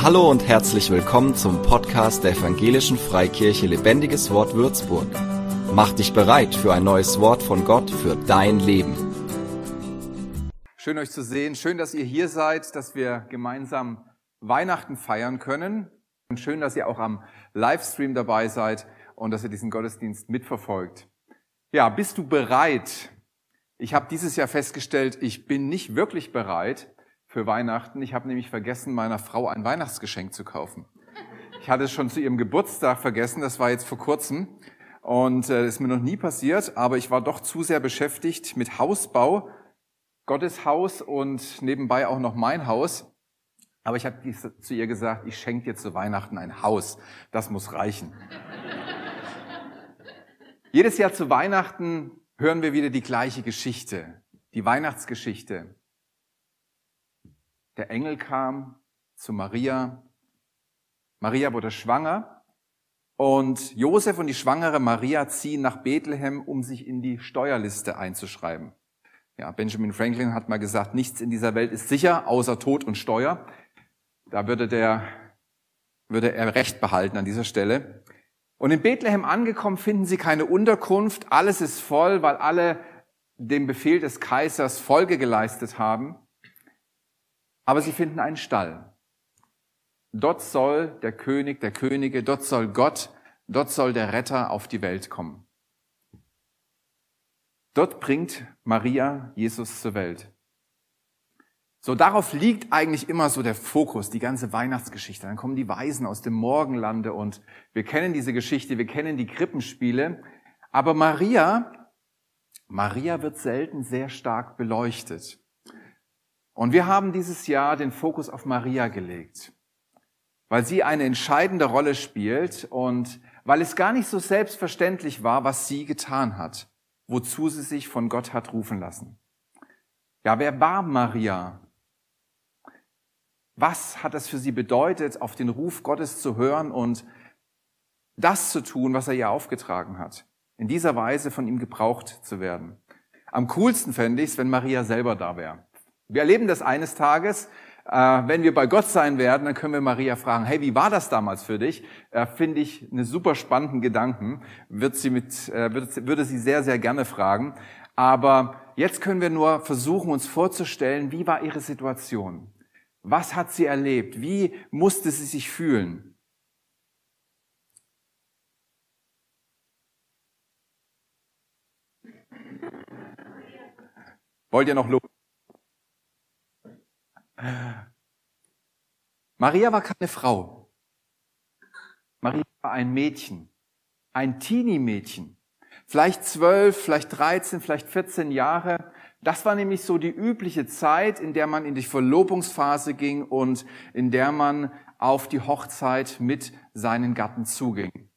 Hallo und herzlich willkommen zum Podcast der Evangelischen Freikirche Lebendiges Wort Würzburg. Mach dich bereit für ein neues Wort von Gott für dein Leben. Schön euch zu sehen, schön, dass ihr hier seid, dass wir gemeinsam Weihnachten feiern können. Und schön, dass ihr auch am Livestream dabei seid und dass ihr diesen Gottesdienst mitverfolgt. Ja, bist du bereit? Ich habe dieses Jahr festgestellt, ich bin nicht wirklich bereit, für Weihnachten. Ich habe nämlich vergessen, meiner Frau ein Weihnachtsgeschenk zu kaufen. Ich hatte es schon zu ihrem Geburtstag vergessen, das war jetzt vor kurzem und äh, ist mir noch nie passiert, aber ich war doch zu sehr beschäftigt mit Hausbau, Gottes Haus und nebenbei auch noch mein Haus. Aber ich habe zu ihr gesagt, ich schenke dir zu Weihnachten ein Haus. Das muss reichen. Jedes Jahr zu Weihnachten hören wir wieder die gleiche Geschichte, die Weihnachtsgeschichte. Der Engel kam zu Maria. Maria wurde schwanger und Josef und die schwangere Maria ziehen nach Bethlehem, um sich in die Steuerliste einzuschreiben. Ja, Benjamin Franklin hat mal gesagt, nichts in dieser Welt ist sicher, außer Tod und Steuer. Da würde der, würde er Recht behalten an dieser Stelle. Und in Bethlehem angekommen finden sie keine Unterkunft. Alles ist voll, weil alle dem Befehl des Kaisers Folge geleistet haben. Aber sie finden einen Stall. Dort soll der König der Könige, dort soll Gott, dort soll der Retter auf die Welt kommen. Dort bringt Maria Jesus zur Welt. So, darauf liegt eigentlich immer so der Fokus, die ganze Weihnachtsgeschichte. Dann kommen die Weisen aus dem Morgenlande und wir kennen diese Geschichte, wir kennen die Krippenspiele. Aber Maria, Maria wird selten sehr stark beleuchtet. Und wir haben dieses Jahr den Fokus auf Maria gelegt, weil sie eine entscheidende Rolle spielt und weil es gar nicht so selbstverständlich war, was sie getan hat, wozu sie sich von Gott hat rufen lassen. Ja, wer war Maria? Was hat es für sie bedeutet, auf den Ruf Gottes zu hören und das zu tun, was er ihr aufgetragen hat? In dieser Weise von ihm gebraucht zu werden. Am coolsten fände ich es, wenn Maria selber da wäre. Wir erleben das eines Tages, äh, wenn wir bei Gott sein werden, dann können wir Maria fragen, hey, wie war das damals für dich? Äh, Finde ich eine super spannenden Gedanken, wird sie mit, äh, würde, würde sie sehr, sehr gerne fragen. Aber jetzt können wir nur versuchen, uns vorzustellen, wie war ihre Situation? Was hat sie erlebt? Wie musste sie sich fühlen? Wollt ihr noch loben? Maria war keine Frau. Maria war ein Mädchen, ein Teenie-Mädchen. Vielleicht zwölf, vielleicht dreizehn, vielleicht vierzehn Jahre. Das war nämlich so die übliche Zeit, in der man in die Verlobungsphase ging und in der man auf die Hochzeit mit seinen Gatten zuging.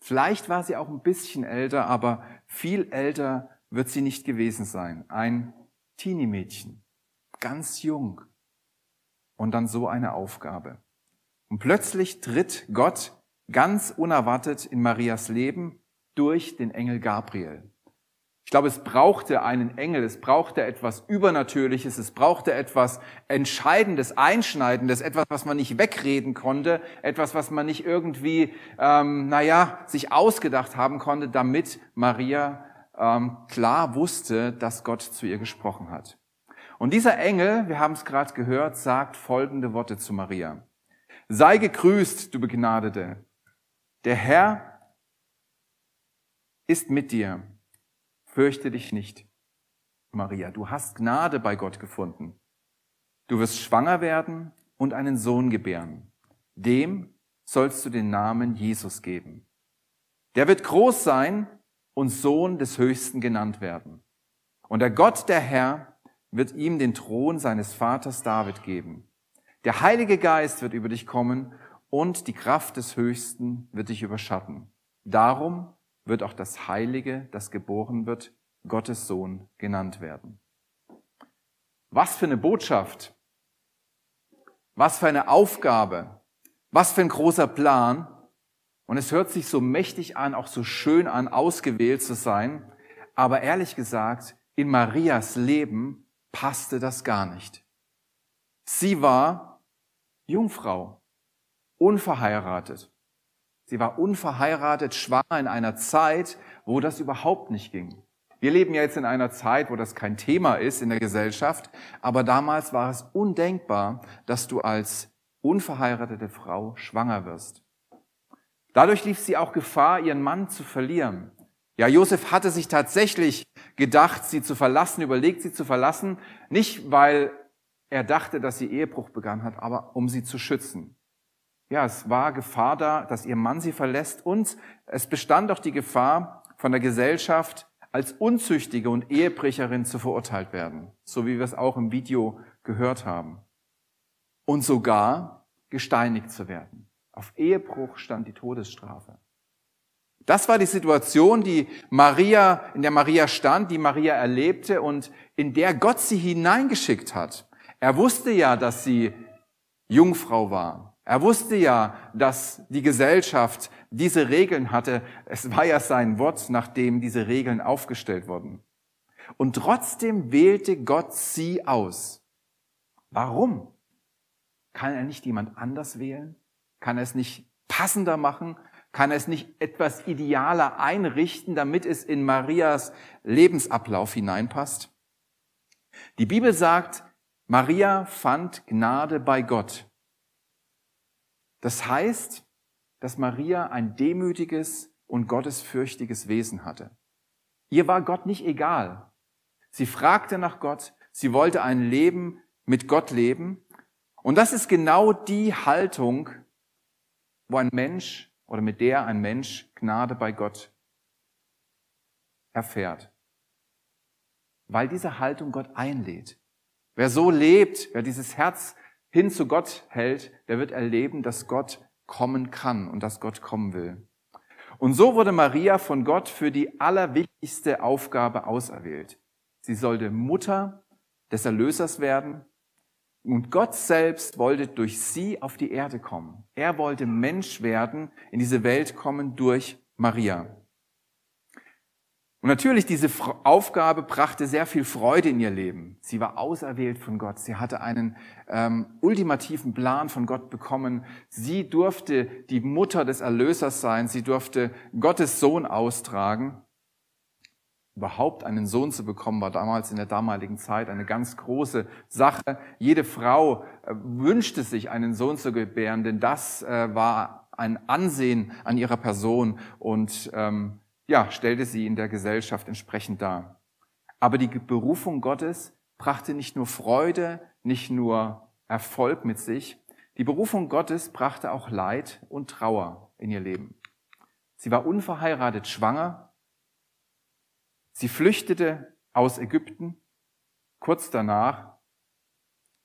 Vielleicht war sie auch ein bisschen älter, aber viel älter wird sie nicht gewesen sein. Ein Teenie-Mädchen, ganz jung und dann so eine Aufgabe. Und plötzlich tritt Gott ganz unerwartet in Marias Leben durch den Engel Gabriel. Ich glaube, es brauchte einen Engel, es brauchte etwas Übernatürliches, es brauchte etwas Entscheidendes, Einschneidendes, etwas, was man nicht wegreden konnte, etwas, was man nicht irgendwie, ähm, naja, sich ausgedacht haben konnte, damit Maria ähm, klar wusste, dass Gott zu ihr gesprochen hat. Und dieser Engel, wir haben es gerade gehört, sagt folgende Worte zu Maria. Sei gegrüßt, du Begnadete. Der Herr ist mit dir. Fürchte dich nicht, Maria. Du hast Gnade bei Gott gefunden. Du wirst schwanger werden und einen Sohn gebären. Dem sollst du den Namen Jesus geben. Der wird groß sein und Sohn des Höchsten genannt werden. Und der Gott, der Herr, wird ihm den Thron seines Vaters David geben. Der Heilige Geist wird über dich kommen und die Kraft des Höchsten wird dich überschatten. Darum wird auch das Heilige, das geboren wird, Gottes Sohn genannt werden. Was für eine Botschaft, was für eine Aufgabe, was für ein großer Plan. Und es hört sich so mächtig an, auch so schön an, ausgewählt zu sein. Aber ehrlich gesagt, in Marias Leben passte das gar nicht. Sie war Jungfrau. unverheiratet. Sie war unverheiratet, schwanger in einer Zeit, wo das überhaupt nicht ging. Wir leben ja jetzt in einer Zeit, wo das kein Thema ist in der Gesellschaft, aber damals war es undenkbar, dass du als unverheiratete Frau schwanger wirst. Dadurch lief sie auch Gefahr, ihren Mann zu verlieren. Ja, Josef hatte sich tatsächlich gedacht, sie zu verlassen, überlegt, sie zu verlassen, nicht weil er dachte, dass sie Ehebruch begangen hat, aber um sie zu schützen. Ja, es war Gefahr da, dass ihr Mann sie verlässt und es bestand auch die Gefahr, von der Gesellschaft als Unzüchtige und Ehebrecherin zu verurteilt werden, so wie wir es auch im Video gehört haben. Und sogar gesteinigt zu werden. Auf Ehebruch stand die Todesstrafe. Das war die Situation, die Maria, in der Maria stand, die Maria erlebte und in der Gott sie hineingeschickt hat. Er wusste ja, dass sie Jungfrau war. Er wusste ja, dass die Gesellschaft diese Regeln hatte. Es war ja sein Wort, nachdem diese Regeln aufgestellt wurden. Und trotzdem wählte Gott sie aus. Warum? Kann er nicht jemand anders wählen? Kann er es nicht passender machen? Kann er es nicht etwas idealer einrichten, damit es in Marias Lebensablauf hineinpasst? Die Bibel sagt, Maria fand Gnade bei Gott. Das heißt, dass Maria ein demütiges und gottesfürchtiges Wesen hatte. Ihr war Gott nicht egal. Sie fragte nach Gott, sie wollte ein Leben mit Gott leben. Und das ist genau die Haltung, wo ein Mensch oder mit der ein Mensch Gnade bei Gott erfährt. Weil diese Haltung Gott einlädt. Wer so lebt, wer dieses Herz hin zu Gott hält, der wird erleben, dass Gott kommen kann und dass Gott kommen will. Und so wurde Maria von Gott für die allerwichtigste Aufgabe auserwählt. Sie sollte Mutter des Erlösers werden und Gott selbst wollte durch sie auf die Erde kommen. Er wollte Mensch werden, in diese Welt kommen durch Maria. Und natürlich, diese Aufgabe brachte sehr viel Freude in ihr Leben. Sie war auserwählt von Gott. Sie hatte einen ähm, ultimativen Plan von Gott bekommen. Sie durfte die Mutter des Erlösers sein. Sie durfte Gottes Sohn austragen. Überhaupt einen Sohn zu bekommen, war damals in der damaligen Zeit eine ganz große Sache. Jede Frau äh, wünschte sich, einen Sohn zu gebären, denn das äh, war ein Ansehen an ihrer Person und ähm, ja, stellte sie in der Gesellschaft entsprechend dar. Aber die Berufung Gottes brachte nicht nur Freude, nicht nur Erfolg mit sich, die Berufung Gottes brachte auch Leid und Trauer in ihr Leben. Sie war unverheiratet schwanger Sie flüchtete aus Ägypten. Kurz danach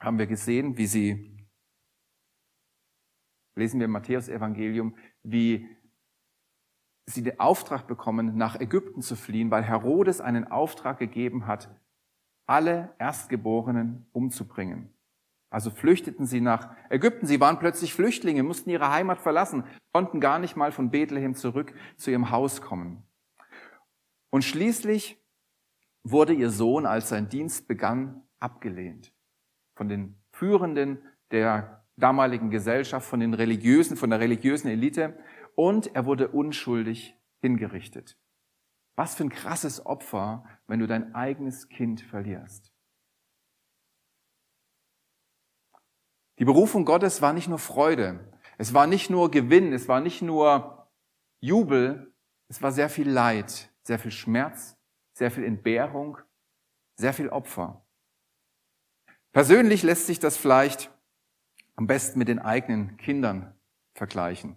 haben wir gesehen, wie sie, lesen wir im Matthäus-Evangelium, wie sie den Auftrag bekommen, nach Ägypten zu fliehen, weil Herodes einen Auftrag gegeben hat, alle Erstgeborenen umzubringen. Also flüchteten sie nach Ägypten. Sie waren plötzlich Flüchtlinge, mussten ihre Heimat verlassen, konnten gar nicht mal von Bethlehem zurück zu ihrem Haus kommen. Und schließlich wurde ihr Sohn, als sein Dienst begann, abgelehnt von den Führenden der damaligen Gesellschaft, von den Religiösen, von der religiösen Elite. Und er wurde unschuldig hingerichtet. Was für ein krasses Opfer, wenn du dein eigenes Kind verlierst. Die Berufung Gottes war nicht nur Freude, es war nicht nur Gewinn, es war nicht nur Jubel, es war sehr viel Leid, sehr viel Schmerz, sehr viel Entbehrung, sehr viel Opfer. Persönlich lässt sich das vielleicht am besten mit den eigenen Kindern vergleichen.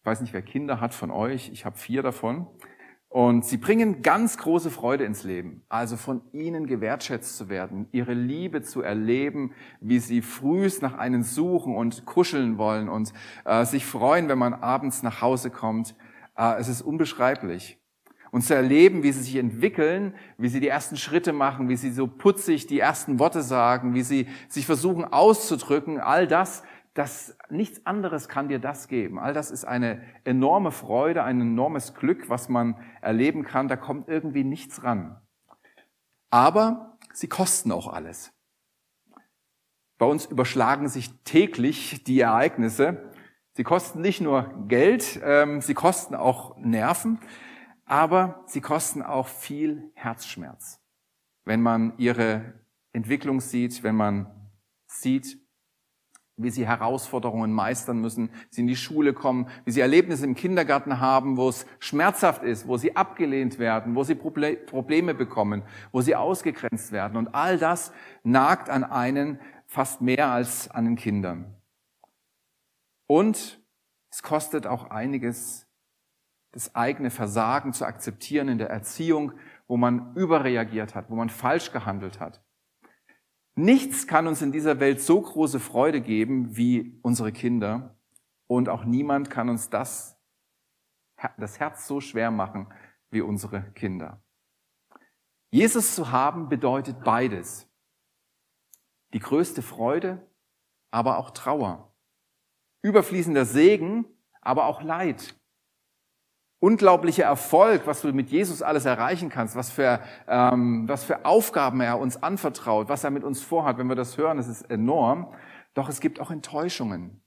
Ich weiß nicht, wer Kinder hat von euch. Ich habe vier davon. Und sie bringen ganz große Freude ins Leben. Also von ihnen gewertschätzt zu werden, ihre Liebe zu erleben, wie sie frühst nach einem suchen und kuscheln wollen und äh, sich freuen, wenn man abends nach Hause kommt. Ah, es ist unbeschreiblich. Und zu erleben, wie sie sich entwickeln, wie sie die ersten Schritte machen, wie sie so putzig die ersten Worte sagen, wie sie sich versuchen auszudrücken, all das, das, nichts anderes kann dir das geben. All das ist eine enorme Freude, ein enormes Glück, was man erleben kann. Da kommt irgendwie nichts ran. Aber sie kosten auch alles. Bei uns überschlagen sich täglich die Ereignisse. Sie kosten nicht nur Geld, ähm, sie kosten auch Nerven, aber sie kosten auch viel Herzschmerz. Wenn man ihre Entwicklung sieht, wenn man sieht, wie sie Herausforderungen meistern müssen, sie in die Schule kommen, wie sie Erlebnisse im Kindergarten haben, wo es schmerzhaft ist, wo sie abgelehnt werden, wo sie Probleme bekommen, wo sie ausgegrenzt werden. Und all das nagt an einen fast mehr als an den Kindern. Und es kostet auch einiges, das eigene Versagen zu akzeptieren in der Erziehung, wo man überreagiert hat, wo man falsch gehandelt hat. Nichts kann uns in dieser Welt so große Freude geben wie unsere Kinder und auch niemand kann uns das, das Herz so schwer machen wie unsere Kinder. Jesus zu haben bedeutet beides. Die größte Freude, aber auch Trauer. Überfließender Segen, aber auch Leid unglaublicher Erfolg, was du mit Jesus alles erreichen kannst, was für, ähm, was für Aufgaben er uns anvertraut, was er mit uns vorhat. Wenn wir das hören, das ist enorm. Doch es gibt auch Enttäuschungen.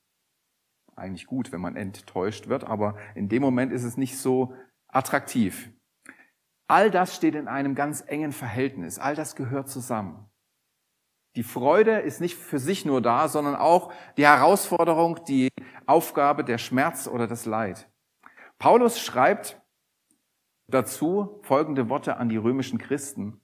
Eigentlich gut, wenn man enttäuscht wird, aber in dem Moment ist es nicht so attraktiv. All das steht in einem ganz engen Verhältnis. All das gehört zusammen. Die Freude ist nicht für sich nur da, sondern auch die Herausforderung, die Aufgabe, der Schmerz oder das Leid. Paulus schreibt dazu folgende Worte an die römischen Christen.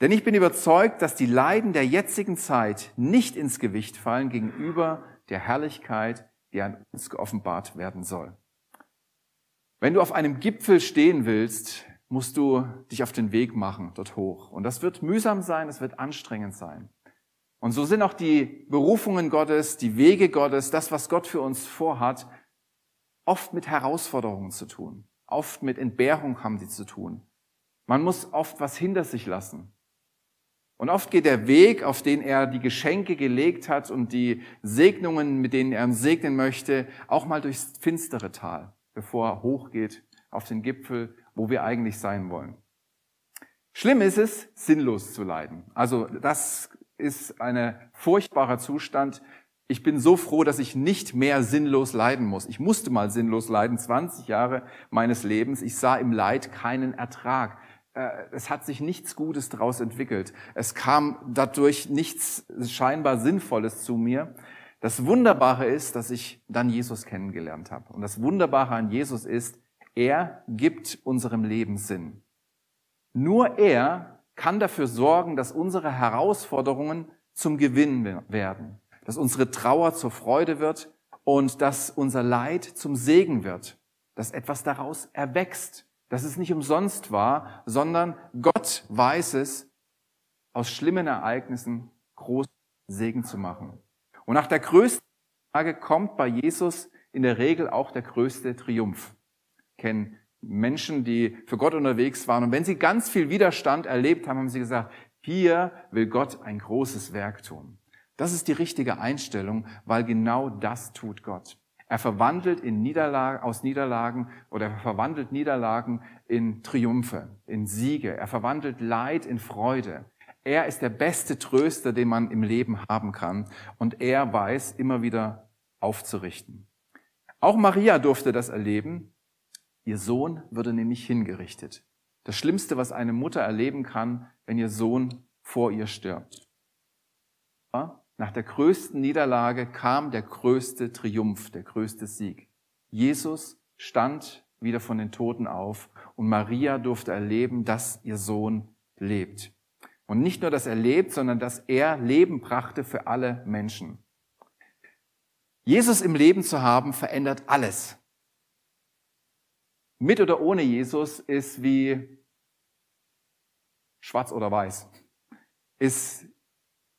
Denn ich bin überzeugt, dass die Leiden der jetzigen Zeit nicht ins Gewicht fallen gegenüber der Herrlichkeit, die an uns geoffenbart werden soll. Wenn du auf einem Gipfel stehen willst, musst du dich auf den Weg machen dort hoch. Und das wird mühsam sein, es wird anstrengend sein. Und so sind auch die Berufungen Gottes, die Wege Gottes, das, was Gott für uns vorhat, oft mit Herausforderungen zu tun. Oft mit Entbehrung haben sie zu tun. Man muss oft was hinter sich lassen. Und oft geht der Weg, auf den er die Geschenke gelegt hat und die Segnungen, mit denen er uns segnen möchte, auch mal durchs finstere Tal, bevor er hochgeht auf den Gipfel, wo wir eigentlich sein wollen. Schlimm ist es, sinnlos zu leiden. Also das ist ein furchtbarer Zustand, ich bin so froh, dass ich nicht mehr sinnlos leiden muss. Ich musste mal sinnlos leiden, 20 Jahre meines Lebens. Ich sah im Leid keinen Ertrag. Äh, es hat sich nichts Gutes daraus entwickelt. Es kam dadurch nichts scheinbar Sinnvolles zu mir. Das Wunderbare ist, dass ich dann Jesus kennengelernt habe. Und das Wunderbare an Jesus ist, er gibt unserem Leben Sinn. Nur er kann dafür sorgen, dass unsere Herausforderungen zum Gewinn werden dass unsere Trauer zur Freude wird und dass unser Leid zum Segen wird, dass etwas daraus erwächst, dass es nicht umsonst war, sondern Gott weiß es, aus schlimmen Ereignissen großen Segen zu machen. Und nach der größten Frage kommt bei Jesus in der Regel auch der größte Triumph. Kenne Menschen, die für Gott unterwegs waren und wenn sie ganz viel Widerstand erlebt haben, haben sie gesagt, hier will Gott ein großes Werk tun. Das ist die richtige Einstellung, weil genau das tut Gott. Er verwandelt in Niederlagen, aus Niederlagen oder er verwandelt Niederlagen in Triumphe, in Siege. Er verwandelt Leid in Freude. Er ist der beste Tröster, den man im Leben haben kann. Und er weiß, immer wieder aufzurichten. Auch Maria durfte das erleben. Ihr Sohn würde nämlich hingerichtet. Das Schlimmste, was eine Mutter erleben kann, wenn ihr Sohn vor ihr stirbt. Nach der größten Niederlage kam der größte Triumph, der größte Sieg. Jesus stand wieder von den Toten auf und Maria durfte erleben, dass ihr Sohn lebt. Und nicht nur, dass er lebt, sondern dass er Leben brachte für alle Menschen. Jesus im Leben zu haben, verändert alles. Mit oder ohne Jesus ist wie schwarz oder weiß. Ist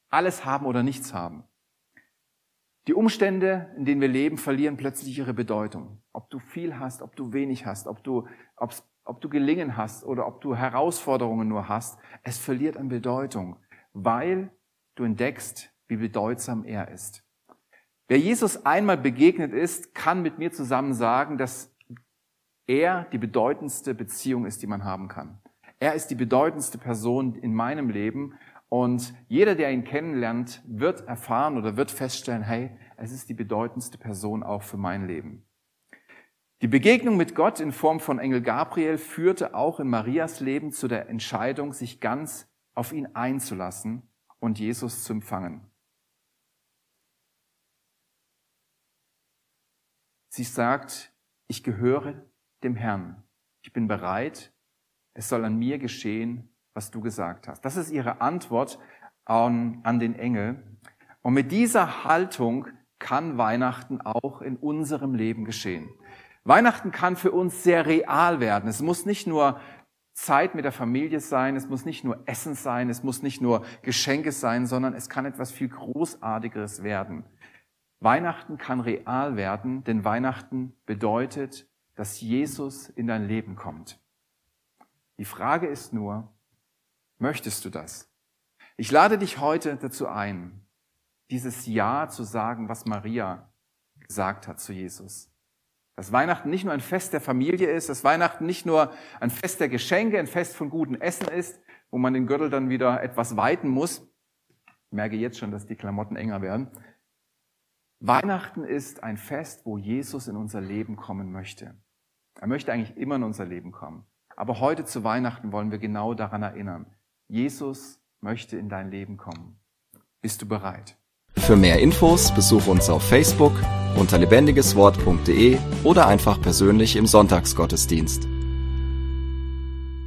alles haben oder nichts haben. Die Umstände, in denen wir leben, verlieren plötzlich ihre Bedeutung. Ob du viel hast, ob du wenig hast, ob du, ob du Gelingen hast oder ob du Herausforderungen nur hast, es verliert an Bedeutung, weil du entdeckst, wie bedeutsam er ist. Wer Jesus einmal begegnet ist, kann mit mir zusammen sagen, dass er die bedeutendste Beziehung ist, die man haben kann. Er ist die bedeutendste Person in meinem Leben Und jeder, der ihn kennenlernt, wird erfahren oder wird feststellen, hey, es ist die bedeutendste Person auch für mein Leben. Die Begegnung mit Gott in Form von Engel Gabriel führte auch in Marias Leben zu der Entscheidung, sich ganz auf ihn einzulassen und Jesus zu empfangen. Sie sagt, ich gehöre dem Herrn. Ich bin bereit. Es soll an mir geschehen, was du gesagt hast. Das ist ihre Antwort an, an den Engel. Und mit dieser Haltung kann Weihnachten auch in unserem Leben geschehen. Weihnachten kann für uns sehr real werden. Es muss nicht nur Zeit mit der Familie sein, es muss nicht nur Essen sein, es muss nicht nur Geschenke sein, sondern es kann etwas viel Großartigeres werden. Weihnachten kann real werden, denn Weihnachten bedeutet, dass Jesus in dein Leben kommt. Die Frage ist nur, möchtest du das? Ich lade dich heute dazu ein, dieses Ja zu sagen, was Maria gesagt hat zu Jesus. Dass Weihnachten nicht nur ein Fest der Familie ist, dass Weihnachten nicht nur ein Fest der Geschenke, ein Fest von gutem Essen ist, wo man den Gürtel dann wieder etwas weiten muss. Ich merke jetzt schon, dass die Klamotten enger werden. Weihnachten ist ein Fest, wo Jesus in unser Leben kommen möchte. Er möchte eigentlich immer in unser Leben kommen. Aber heute zu Weihnachten wollen wir genau daran erinnern. Jesus möchte in dein Leben kommen. Bist du bereit? Für mehr Infos besuche uns auf Facebook unter lebendigeswort.de oder einfach persönlich im Sonntagsgottesdienst.